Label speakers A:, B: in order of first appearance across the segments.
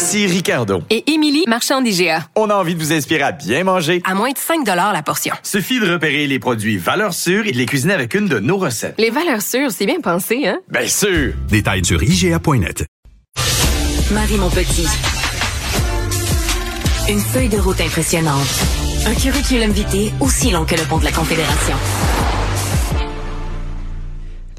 A: Ici Ricardo.
B: Et Émilie, marchand d'IGA.
A: On a envie de vous inspirer à bien manger.
B: À moins de 5 la portion.
A: Suffit de repérer les produits valeurs sûres et de les cuisiner avec une de nos recettes.
B: Les valeurs sûres, c'est bien pensé, hein?
A: Bien sûr!
C: Détails sur IGA.net.
D: Marie mon petit. Une feuille de route impressionnante. Un curriculum vitae aussi long que le pont de la Confédération.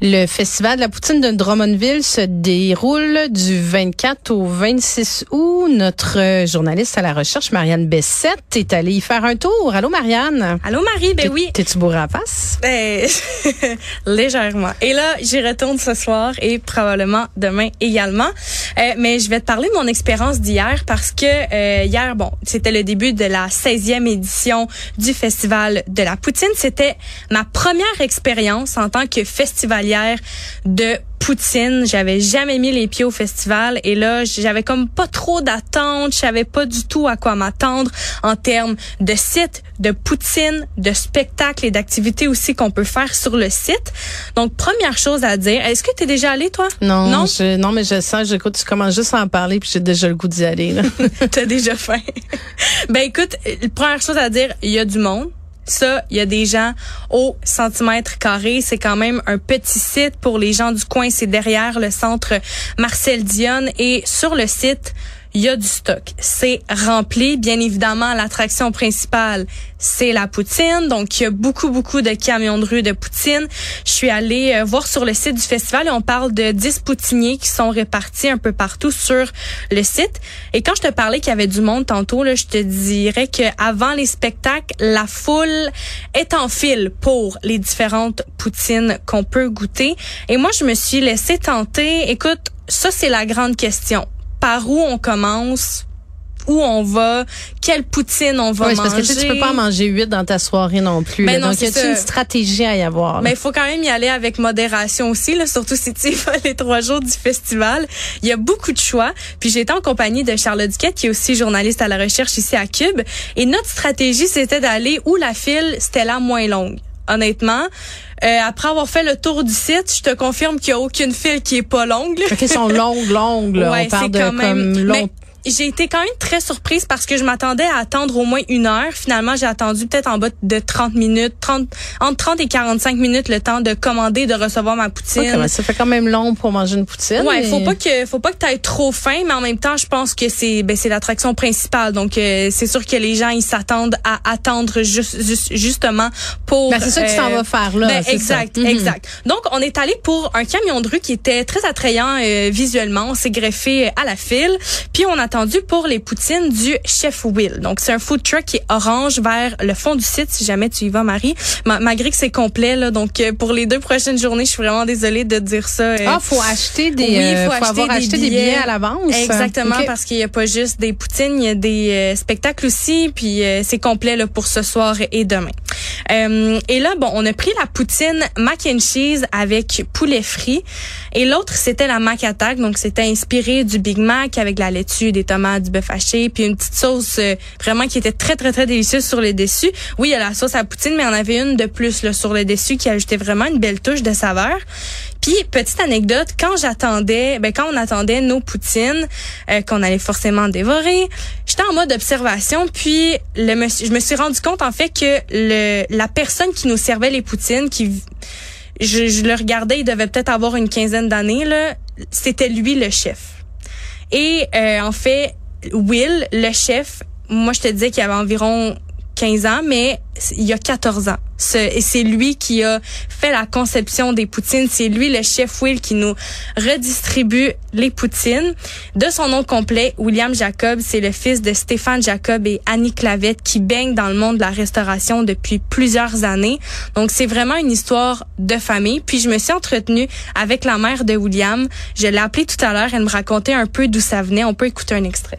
E: Le Festival de la poutine de Drummondville se déroule du 24 au 26 août. Notre journaliste à la recherche, Marianne Bessette, est allée y faire un tour. Allô, Marianne?
F: Allô, Marie? Ben oui.
E: T'es-tu bourrée à face?
F: Ben, légèrement. Et là, j'y retourne ce soir et probablement demain également. Euh, mais je vais te parler de mon expérience d'hier parce que euh, hier, bon, c'était le début de la 16e édition du Festival de la poutine. C'était ma première expérience en tant que festivalière de poutine. J'avais jamais mis les pieds au festival et là, j'avais comme pas trop d'attentes. Je savais pas du tout à quoi m'attendre en termes de site, de poutine, de spectacles et d'activités aussi qu'on peut faire sur le site. Donc, première chose à dire, est-ce que tu es déjà allé, toi?
E: Non, non, non mais je sens, j'écoute, tu commences juste à en parler puis j'ai déjà le goût d'y aller.
F: T'as déjà faim. ben écoute, première chose à dire, il y a du monde ça, il y a des gens au centimètre carré. C'est quand même un petit site pour les gens du coin. C'est derrière le centre Marcel Dionne. Et sur le site, il y a du stock. C'est rempli. Bien évidemment, l'attraction principale, c'est la poutine. Donc, il y a beaucoup, beaucoup de camions de rue de poutine. Je suis allée euh, voir sur le site du festival et on parle de 10 poutiniers qui sont répartis un peu partout sur le site. Et quand je te parlais qu'il y avait du monde tantôt, là, je te dirais que avant les spectacles, la foule est en file pour les différentes poutines qu'on peut goûter. Et moi, je me suis laissée tenter. Écoute, ça, c'est la grande question par où on commence où on va, quelle poutine on va
E: oui,
F: manger.
E: parce que tu, peux pas manger huit dans ta soirée non plus. Ben non, Donc, y a une stratégie à y avoir?
F: Mais il faut quand même y aller avec modération aussi, là, surtout si tu vas les trois jours du festival. Il y a beaucoup de choix. Puis j'étais en compagnie de Charlotte Duquette, qui est aussi journaliste à la recherche ici à Cube. Et notre stratégie, c'était d'aller où la file, c'était la moins longue honnêtement. Euh, après avoir fait le tour du site, je te confirme qu'il n'y a aucune file qui est pas longue.
E: Là. sont longues, longues. Là.
F: Ouais,
E: On parle de comme long
F: j'ai été quand même très surprise parce que je m'attendais à attendre au moins une heure. Finalement, j'ai attendu peut-être en bas de 30 minutes, 30, entre 30 et 45 minutes le temps de commander, de recevoir ma poutine.
E: Okay, ça fait quand même long pour manger une poutine.
F: Ouais, faut pas que, faut pas que t'aies trop faim, mais en même temps, je pense que c'est, ben, c'est l'attraction principale. Donc, euh, c'est sûr que les gens, ils s'attendent à attendre juste, justement pour.
E: Ben, c'est ça que tu t'en vas faire là.
F: Ben, exact,
E: ça.
F: exact. Donc, on est allé pour un camion de rue qui était très attrayant euh, visuellement. On s'est greffé à la file, puis on a attendu pour les poutines du Chef Will. Donc, c'est un food truck qui est orange vers le fond du site, si jamais tu y vas, Marie. malgré que c'est complet, là. Donc, euh, pour les deux prochaines journées, je suis vraiment désolée de dire ça. Euh.
E: Ah, faut acheter des, oui,
F: euh,
E: faut, avoir des acheté billets. des billets à l'avance.
F: Exactement, parce qu'il y a pas juste des poutines, il y a des spectacles aussi, puis c'est complet là, pour ce soir et demain. Et là, bon, on a pris la poutine mac and cheese avec poulet frit. Et l'autre, c'était la mac attack. Donc, c'était inspiré du Big Mac avec la laitue, des tomates, du bœuf haché, puis une petite sauce euh, vraiment qui était très, très, très délicieuse sur le dessus. Oui, il y a la sauce à poutine, mais en avait une de plus là, sur le dessus qui ajoutait vraiment une belle touche de saveur. Puis petite anecdote, quand j'attendais, ben quand on attendait nos poutines euh, qu'on allait forcément dévorer, j'étais en mode observation. Puis je me suis rendu compte en fait que le la personne qui nous servait les poutines, qui je, le regardais, il devait peut-être avoir une quinzaine d'années là, c'était lui le chef. Et euh, en fait, Will, le chef, moi je te disais qu'il avait environ 15 ans, mais il y a 14 ans. et c'est lui qui a fait la conception des poutines. C'est lui, le chef Will, qui nous redistribue les poutines. De son nom complet, William Jacob, c'est le fils de Stéphane Jacob et Annie Clavette qui baignent dans le monde de la restauration depuis plusieurs années. Donc, c'est vraiment une histoire de famille. Puis, je me suis entretenue avec la mère de William. Je l'ai appelée tout à l'heure. Elle me racontait un peu d'où ça venait. On peut écouter un extrait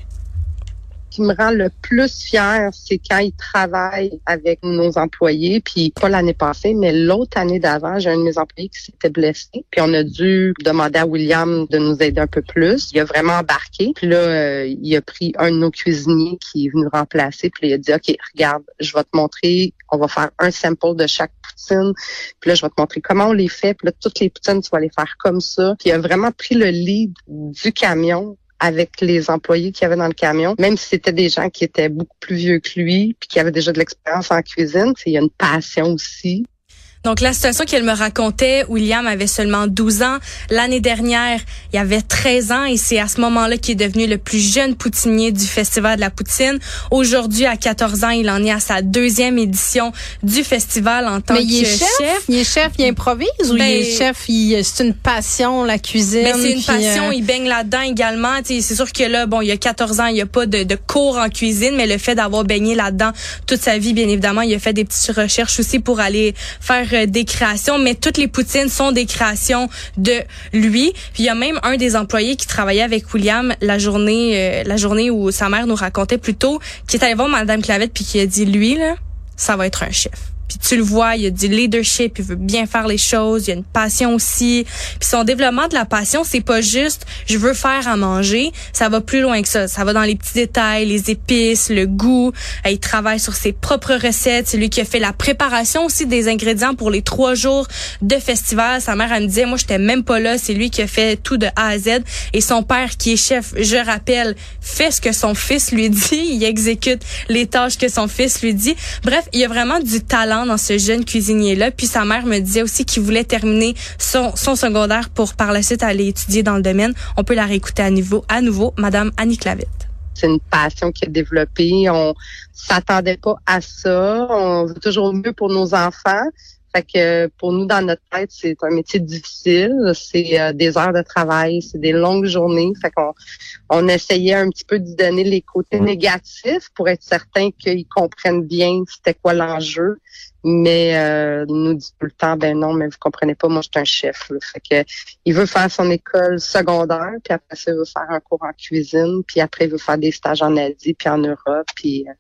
G: qui me rend le plus fier, c'est quand il travaille avec nos employés. Puis pas l'année passée, mais l'autre année d'avant, j'ai un de mes employés qui s'était blessé. Puis on a dû demander à William de nous aider un peu plus. Il a vraiment embarqué. Puis là, euh, il a pris un de nos cuisiniers qui est venu remplacer. Puis il a dit, OK, regarde, je vais te montrer. On va faire un sample de chaque poutine. Puis là, je vais te montrer comment on les fait. Puis là, toutes les poutines, tu vas les faire comme ça. Puis il a vraiment pris le lead du camion avec les employés qu'il y avait dans le camion, même si c'était des gens qui étaient beaucoup plus vieux que lui, puis qui avaient déjà de l'expérience en cuisine. Il y a une passion aussi.
F: Donc la situation qu'elle me racontait, William avait seulement 12 ans. L'année dernière, il avait 13 ans et c'est à ce moment-là qu'il est devenu le plus jeune poutinier du Festival de la Poutine. Aujourd'hui, à 14 ans, il en est à sa deuxième édition du festival en tant
E: Mais
F: que
E: il est chef. Il est chef, il improvise ou il
F: Ben,
E: est chef, il- c'est une passion, la cuisine.
F: Mais c'est une
E: puis,
F: passion,
E: euh,
F: il baigne là-dedans également. C'est sûr que là, bon, il y a 14 ans, il n'y a pas de, de cours en cuisine, mais le fait d'avoir baigné là-dedans toute sa vie, bien évidemment, il a fait des petites recherches aussi pour aller faire euh, des créations. Mais toutes les poutines sont des créations de lui. Puis il y a même un des employés qui travaillait avec William la journée, euh, la journée où sa mère nous racontait plus tôt, qui est allé voir Madame Clavette puis qui a dit, lui là, ça va être un chef. Tu le vois, il y a du leadership, il veut bien faire les choses, il y a une passion aussi. Puis son développement de la passion, c'est pas juste je veux faire à manger, ça va plus loin que ça. Ça va dans les petits détails, les épices, le goût. Euh, Il travaille sur ses propres recettes. C'est lui qui a fait la préparation aussi des ingrédients pour les trois jours de festival. Sa mère, elle me disait, moi, j'étais même pas là. C'est lui qui a fait tout de A à Z. Et son père, qui est chef, je rappelle, fait ce que son fils lui dit. Il exécute les tâches que son fils lui dit. Bref, il y a vraiment du talent dans ce jeune cuisinier-là. Puis sa mère me disait aussi qu'il voulait terminer son, secondaire pour par la suite aller étudier dans le domaine. On peut la réécouter à nouveau, à nouveau, Madame Annie Clavette.
G: C'est une passion qui a développé. On s'attendait pas à ça. On veut toujours mieux pour nos enfants. Fait que pour nous, dans notre tête, c'est un métier difficile. C'est euh, des heures de travail, c'est des longues journées. Fait qu'on on essayait un petit peu de donner les côtés négatifs pour être certain qu'ils comprennent bien c'était quoi l'enjeu. Mais euh, nous dit tout le temps, ben non, mais vous comprenez pas, moi je suis un chef. là. Fait que il veut faire son école secondaire, puis après ça, il veut faire un cours en cuisine, puis après il veut faire des stages en Asie, puis en Europe, puis euh,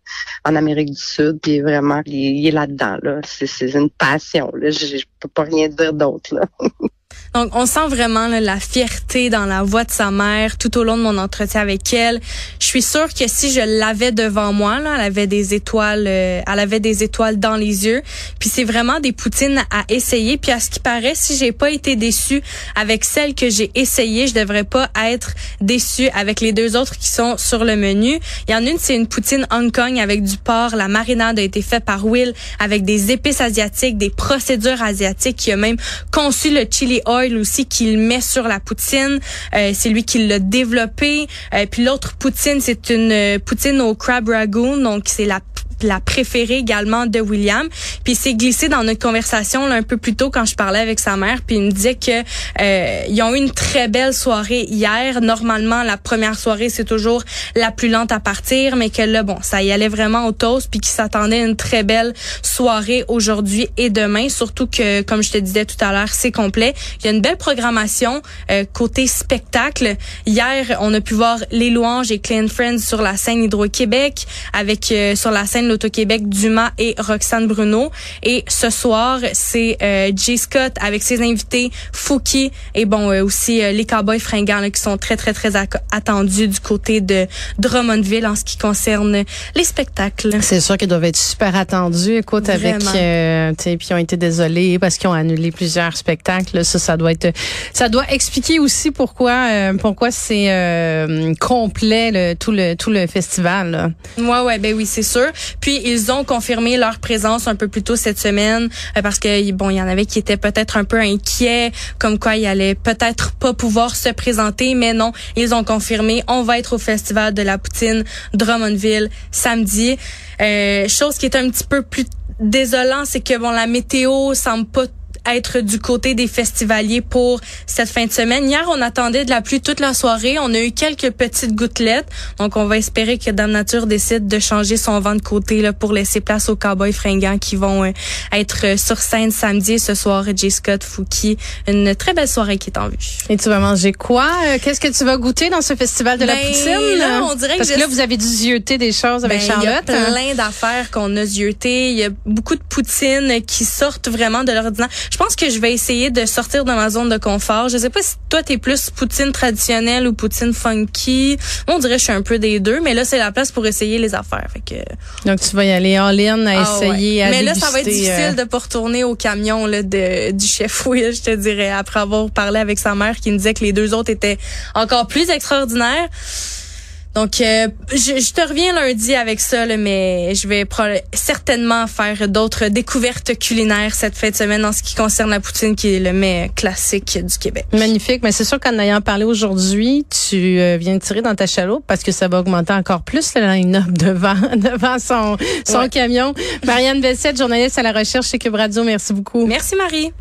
G: en Amérique du Sud, puis vraiment, il, est là-dedans. Là. C'est, c'est une passion. Là. Je, je peux pas rien dire d'autre. Là.
F: Donc, on sent vraiment là, la fierté dans la voix de sa mère tout au long de mon entretien avec elle. Je suis sûre que si je l'avais devant moi, là, elle avait des étoiles, euh, elle avait des étoiles dans les yeux. Puis c'est vraiment des poutines à essayer. Puis à ce qui paraît, si j'ai pas été déçue avec celle que j'ai essayée, je devrais pas être déçue avec les deux autres qui sont sur le menu. Il y en a une, c'est une poutine Hong Kong avec du porc. La marinade a été faite par Will avec des épices asiatiques, des procédures asiatiques. qui a même conçu le chili oil aussi qu'il met sur la poutine. Euh, c'est lui qui l'a développé. Euh, puis l'autre poutine, c'est une euh, poutine au crab ragoon. Donc c'est la la préférée également de William. Puis c'est glissé dans notre conversation là, un peu plus tôt quand je parlais avec sa mère. Puis il me disait que euh, ils ont eu une très belle soirée hier. Normalement, la première soirée c'est toujours la plus lente à partir, mais que là bon, ça y allait vraiment au toast. Puis qu'il s'attendait à une très belle soirée aujourd'hui et demain. Surtout que comme je te disais tout à l'heure, c'est complet. Il y a une belle programmation euh, côté spectacle. Hier, on a pu voir les louanges et Clean Friends sur la scène Hydro-Québec avec euh, sur la scène l'Auto-Québec Dumas et Roxane Bruno. Et ce soir, c'est euh, Jay Scott avec ses invités Fouki et bon euh, aussi euh, les Cowboys fringants là, qui sont très très très attendus du côté de Drummondville en ce qui concerne les spectacles.
E: C'est sûr qu'ils doivent être super attendus. Écoute, avec,
F: Vraiment.
E: euh, tu sais, puis ils ont été désolés parce qu'ils ont annulé plusieurs spectacles. Ça, ça doit être, ça doit expliquer aussi pourquoi, euh, pourquoi c'est euh, complet le, tout le tout le festival. là.
F: Ouais, ouais, ben oui, c'est sûr. Puis ils ont confirmé leur présence un peu plus tôt cette semaine euh, parce que bon, il y en avait qui étaient peut-être un peu inquiets, comme quoi ils allaient peut-être pas pouvoir se présenter, mais non, ils ont confirmé. On va être au festival de la poutine Drummondville samedi. Euh, chose qui est un petit peu plus désolant, c'est que bon, la météo semble pas être du côté des festivaliers pour cette fin de semaine. Hier, on attendait de la pluie toute la soirée. On a eu quelques petites gouttelettes. Donc, on va espérer que Dame Nature décide de changer son vent de côté là, pour laisser place aux cowboys fringants qui vont euh, être sur scène samedi ce soir. J. Scott, Fouki, une très belle soirée qui est en vue.
E: Et tu vas manger quoi? Euh, qu'est-ce que tu vas goûter dans ce festival de la
F: Ben,
E: poutine?
F: là, on dirait que
E: Parce que là, vous avez dû zioter des choses avec
F: Ben, Il y a
E: Charlotte. hein?
F: plein d'affaires qu'on a zioutées. Il y a beaucoup de poutines qui sortent vraiment de l'ordinaire. Je pense que je vais essayer de sortir de ma zone de confort. Je sais pas si toi t'es plus poutine traditionnelle ou poutine funky. Moi, on dirait que je suis un peu des deux, mais là c'est la place pour essayer les affaires. Fait que
E: Donc, tu vas y aller en ligne à
F: Ah
E: essayer,
F: ouais.
E: à
F: Mais là, ça va être
E: déguster,
F: difficile
E: euh,
F: de pas retourner au camion là, de, du chef Will, je te dirais, après avoir parlé avec sa mère qui me disait que les deux autres étaient encore plus extraordinaires. Donc, euh, je, je te reviens lundi avec ça, là, mais je vais certainement faire d'autres découvertes culinaires cette fin de semaine en ce qui concerne la poutine, qui est le mets classique du Québec.
E: Magnifique, mais c'est sûr qu'en ayant parlé aujourd'hui, tu euh, viens de tirer dans ta chaloupe parce que ça va augmenter encore plus le line-up devant, devant son, son
F: Ouais.
E: camion. Marianne Bessette, journaliste à la recherche chez Cube Radio, merci beaucoup.
F: Merci Marie.